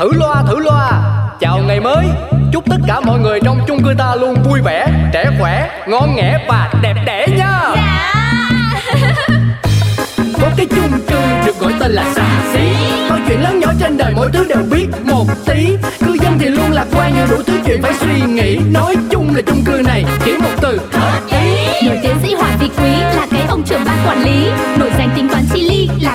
thử loa thử loa. Chào ngày mới. Chúc tất cả mọi người trong chung cư ta luôn vui vẻ trẻ khỏe ngon nghẻ và đẹp đẽ nha. Dạ. Có cái chung cư được gọi tên là xà xí. Mọi chuyện lớn nhỏ trên đời mỗi thứ đều biết một tí. Cư dân thì luôn lạc quan nhiều đủ thứ chuyện phải suy nghĩ. Nói chung là chung cư này chỉ một từ. Hợp ý Nổi tiến sĩ Hoàng Vị Quý là cái ông trưởng ban quản lý. Nổi danh tính toán chi ly là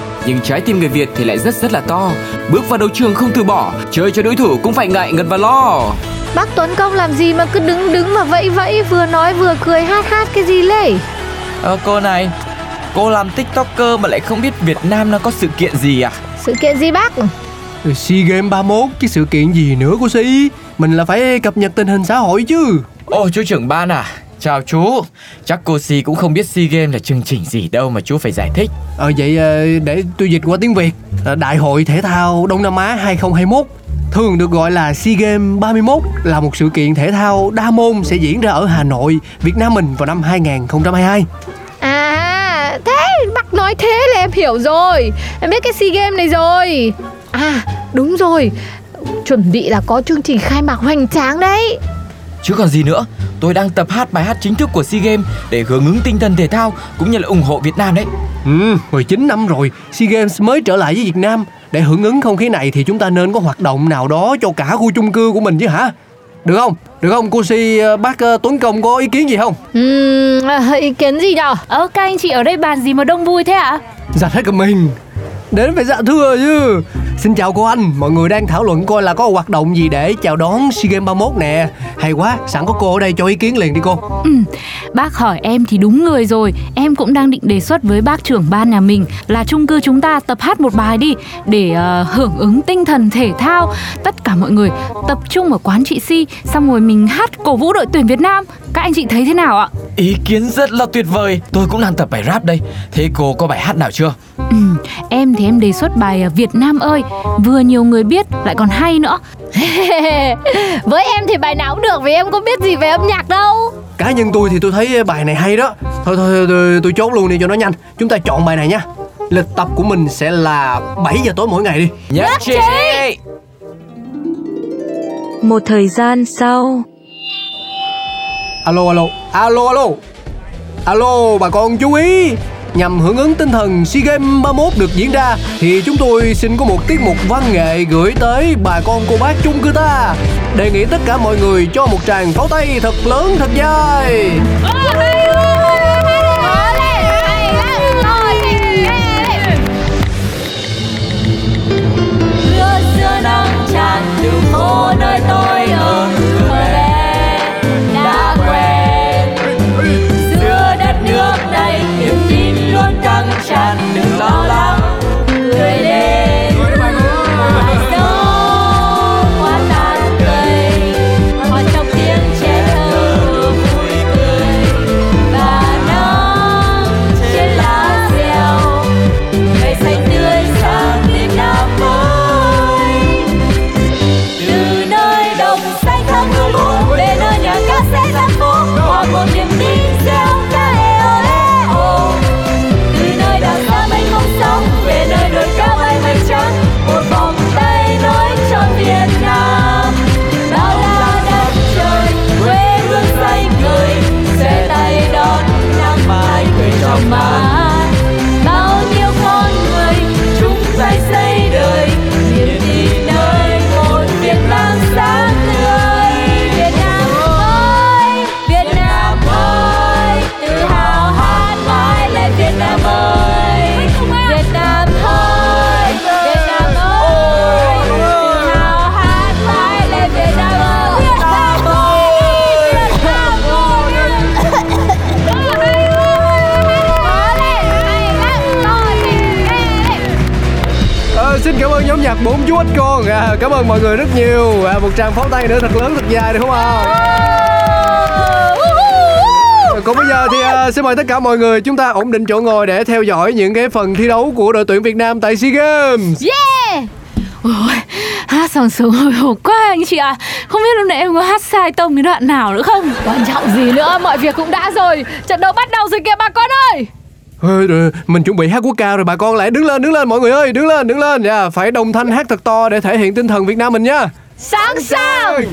nhưng trái tim người Việt thì lại rất rất là to. Bước vào đấu trường không từ bỏ Chơi cho đối thủ cũng phải ngại ngần và lo. Bác Tuấn Công làm gì mà cứ đứng đứng mà vẫy vẫy Vừa nói vừa cười hát hát cái gì lê? Ờ cô này Cô làm tiktoker mà lại không biết Việt Nam nó có sự kiện gì à? Sự kiện gì bác? SEA Games 31 cái sự kiện gì nữa cô Si Mình là phải cập nhật tình hình xã hội chứ. Ồ chú trưởng ban à Chào chú. Chắc cô Si cũng không biết SEA Games là chương trình gì đâu mà chú phải giải thích. Ờ vậy ờ, để tôi dịch qua tiếng Việt. Ờ, Đại hội Thể thao Đông Nam Á 2021 Thường được gọi là SEA Games 31 là một sự kiện thể thao đa môn sẽ diễn ra ở Hà Nội, Việt Nam mình vào năm 2022. À thế bác nói thế là em hiểu rồi. Em biết cái SEA Games này rồi. À đúng rồi. Chuẩn bị là có chương trình khai mạc hoành tráng đấy Chứ còn gì nữa Tôi đang tập hát bài hát chính thức của SEA Games Để hưởng ứng tinh thần thể thao Cũng như là ủng hộ Việt Nam đấy Ừ, 19 năm rồi, SEA Games mới trở lại với Việt Nam. Để hưởng ứng không khí này thì chúng ta nên có hoạt động nào đó cho cả khu chung cư của mình chứ hả? Được không? Được không? Cô Si, ờ, bác ờ, Tuấn Công có ý kiến gì không? Uhm, à, ý kiến gì nhở Ơ các anh chị ở đây bàn gì mà đông vui thế ạ? Dạ hết cả mình. Đến phải dạ thưa chứ. Xin chào cô anh, mọi người đang thảo luận coi là có hoạt động gì để chào đón SEA Games 31 nè. Hay quá, sẵn có cô ở đây cho ý kiến liền đi cô. Ừ, bác hỏi em thì đúng người rồi Em cũng đang định đề xuất với bác trưởng ban nhà mình Là chung cư chúng ta tập hát một bài đi Để ờ, hưởng ứng tinh thần thể thao Tất cả mọi người tập trung ở quán chị Si Xong rồi mình hát cổ vũ đội tuyển Việt Nam Các anh chị thấy thế nào ạ? Ý kiến rất là tuyệt vời Tôi cũng đang tập bài rap đây Thế cô có bài hát nào chưa Ừ, em thì em đề xuất bài ờ, Việt Nam ơi Vừa nhiều người biết lại còn hay nữa Với em thì bài nào cũng được vì em có biết gì về âm nhạc đâu Cá nhân tôi thì tôi thấy bài này hay đó. Thôi thôi tôi, tôi chốt luôn đi cho nó nhanh. Chúng ta chọn bài này nha. Lịch tập của mình sẽ là 7 giờ tối mỗi ngày đi. Nhất trí Một thời gian sau Alo alo, alo alo. Alo bà con chú ý Nhằm hưởng ứng tinh thần SEA Games 31 được diễn ra, Thì chúng tôi xin có một tiết mục văn nghệ gửi tới bà con cô bác chung cư ta. Đề nghị tất cả mọi người cho một tràng pháo tay thật lớn, thật dài. Tràn đường phố nhạc bốn chú ích con à, cảm ơn mọi người rất nhiều. À, một tràng pháo tay nữa thật lớn thật dài được không ạ? Còn bây giờ thì à, xin mời tất cả mọi người chúng ta ổn định chỗ ngồi để theo dõi những cái phần thi đấu của đội tuyển Việt Nam tại SEA Games. Yeah! Ôi, hát sòng sướng hồi hộp quá anh chị ạ. Không biết lúc nãy em có hát sai tông cái đoạn nào nữa không? Quan trọng gì nữa Mọi việc cũng đã rồi. Trận đấu bắt đầu rồi kìa bà con ơi rồi, mình chuẩn bị hát quốc ca rồi bà con lại đứng lên đứng lên mọi người ơi đứng lên đứng lên. Dạ phải đồng thanh hát thật to để thể hiện tinh thần Việt Nam mình nha. Sẵn sàng!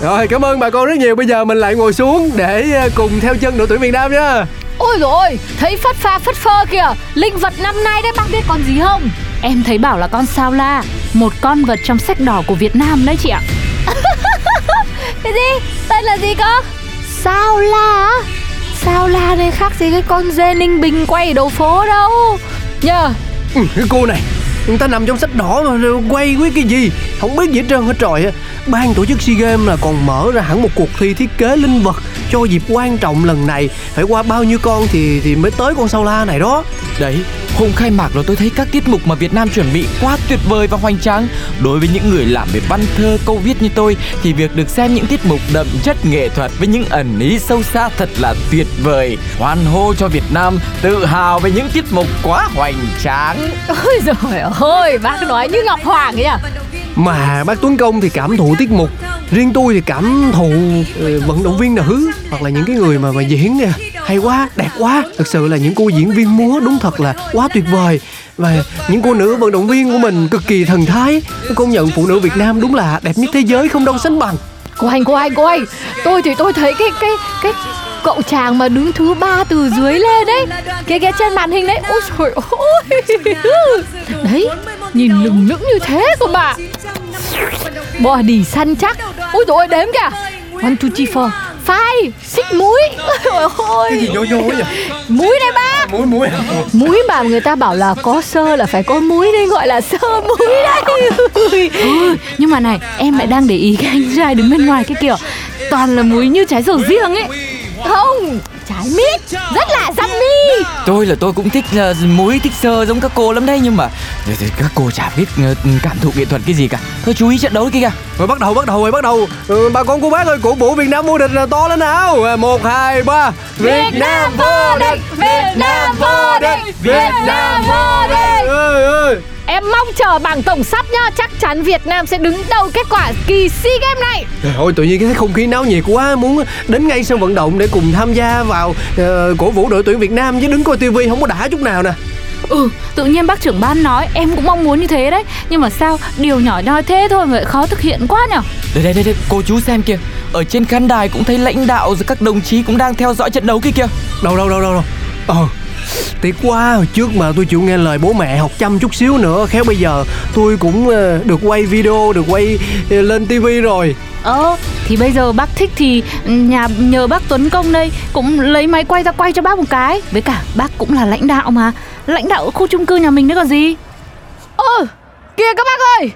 Rồi cảm ơn bà con rất nhiều. Bây giờ mình lại ngồi xuống để à, cùng theo chân đội tuyển Việt Nam nha. Ôi rồi Thấy phất pha phất phơ kìa. Linh vật năm nay đấy bác biết con gì không? Em thấy bảo là con sao la Một con vật trong sách đỏ của Việt Nam đấy chị ạ Cái gì? Tên là gì cơ Sao la á? Sao la này khác gì cái con dê ninh bình quay đầu phố đâu? Nhờ. Ừ, cái cô này. Người ta nằm trong sách đỏ mà quay với cái gì không biết gì hết trơn hết trọi á ban tổ chức SEA Games là còn mở ra hẳn một cuộc thi thiết kế linh vật cho dịp quan trọng lần này phải qua bao nhiêu con thì thì mới tới con sao la này đó Đấy, hôm khai mạc rồi tôi thấy các tiết mục mà Việt Nam chuẩn bị quá tuyệt vời và hoành tráng. Đối với những người làm về văn thơ, câu viết như tôi thì việc được xem những tiết mục đậm chất nghệ thuật với những ẩn ý sâu xa thật là tuyệt vời. Hoan hô cho Việt Nam, tự hào về những tiết mục quá hoành tráng. Ôi rồi ôi Bác nói như Ngọc Hoàng ấy à mà bác Tuấn Công thì cảm thụ tiết mục. Riêng tôi thì cảm thụ uh, vận động viên nữ hoặc là những cái người mà mà diễn nè hay quá đẹp quá. Thực sự là những cô diễn viên múa đúng thật là quá tuyệt vời. Và những cô nữ vận động viên của mình cực kỳ thần thái. Công nhận phụ nữ Việt Nam đúng là đẹp nhất thế giới không đâu sánh bằng. Cô anh, cô anh, cô anh. Tôi thì tôi thấy cái cái cái cậu chàng mà đứng thứ ba từ dưới lên đấy Cái cái trên màn hình đấy Ôi trời ơi. Đấy Nhìn lừng lững như thế cơ bà. Body săn chắc. Ôi trời ơi đếm kìa. One, two, three, four Five, xích mũi. Ôi ôi cái gì nhô nhô vậy Mũi đây ba. Mũi mũi. Mũi mà người ta bảo là có sơ là phải có mũi nên gọi là sơ mũi đấy. Ừ, Nhưng mà này em lại đang để ý cái anh trai đứng bên ngoài cái kiểu Toàn là múi như trái sầu riêng ấy. Không Trái mít Rất là yummy Tôi là tôi cũng thích uh, múi thích sơ giống các cô lắm đấy nhưng mà các cô chả biết uh, cảm thụ nghệ thuật cái gì cả. Thôi chú ý trận đấu kia kìa. rồi bắt đầu bắt đầu rồi bắt đầu ừ, bà con cô bác ơi cổ vũ Việt Nam vô địch là to lên nào À, một hai ba Việt Nam vô địch Việt Nam vô địch Việt Nam chờ bảng tổng sắp nhá. Chắc chắn Việt Nam sẽ đứng đầu kết quả kỳ SEA Games này. Trời ơi, tự nhiên cái không khí náo nhiệt quá Muốn đến ngay sân vận động để cùng tham gia vào ờ, cổ vũ đội tuyển Việt Nam Chứ đứng coi tivi không có đã chút nào nè. Ừ, tự nhiên bác trưởng ban nói Em cũng mong muốn như thế đấy. Nhưng mà sao điều nhỏ nhoi thế thôi mà lại khó thực hiện quá nhở? Đây đây đây, đây cô chú xem kìa. Ở trên khán đài cũng thấy lãnh đạo rồi các đồng chí cũng đang theo dõi trận đấu kia kìa. Đâu đâu đâu đâu đâu? Ờ Tiếc quá hồi trước mà tôi chịu nghe lời bố mẹ học chăm chút xíu nữa Khéo bây giờ tôi cũng ờ, được quay video Được quay ờ, lên tivi rồi. Ờ, thì bây giờ bác thích thì nhà nhờ bác Tuấn Công đây Cũng lấy máy quay ra quay cho bác một cái. Với cả bác cũng là lãnh đạo mà. Lãnh đạo ở khu chung cư nhà mình nữa còn gì? Ơ Kìa các bác ơi!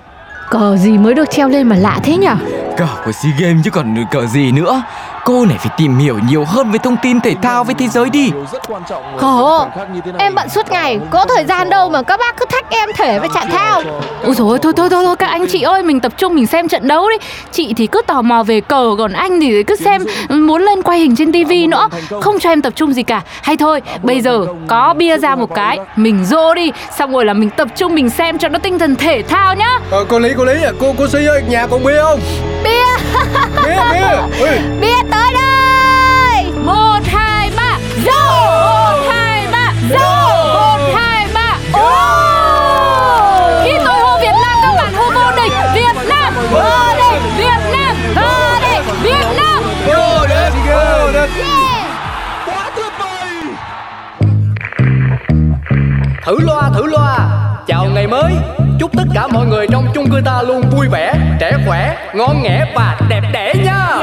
Cờ gì mới được treo lên mà lạ thế nhở? Cờ của SEA Games chứ còn cờ gì nữa. Cô này phải tìm hiểu nhiều hơn về thông tin thể thao với thế giới đi. Khổ. Em bận suốt ngày Có thời gian đâu mà các bác cứ thách em thể với chạy theo Ôi dồi ôi, thôi thôi thôi thôi các anh chị ơi Mình tập trung mình xem trận đấu đi. Chị thì cứ tò mò về cờ Còn anh thì cứ xem muốn lên quay hình trên tivi nữa. Không cho em tập trung gì cả. Hay thôi bây giờ có bia ra một cái Mình rô đi. Xong rồi là mình tập trung mình xem cho nó tinh thần thể thao nhá. Ờ, Cô Lý cô Lý cô cô Si ơi nhà còn bia không? Bia. Bia bia. Ui. Bia tới đây. Một hai ba. Rô Một hai ba. Rô Một hai ba. Khi tôi hô Việt Nam các bạn hô vô địch. Việt Nam vô địch. Việt Nam vô địch. Việt Nam. Vô địch. Vô địch. Thử loa thử loa. Chào ngày mới. Chúc tất cả mọi người trong chung cư ta luôn vui vẻ Trẻ khỏe, ngon nghẻ và đẹp đẽ nha. Có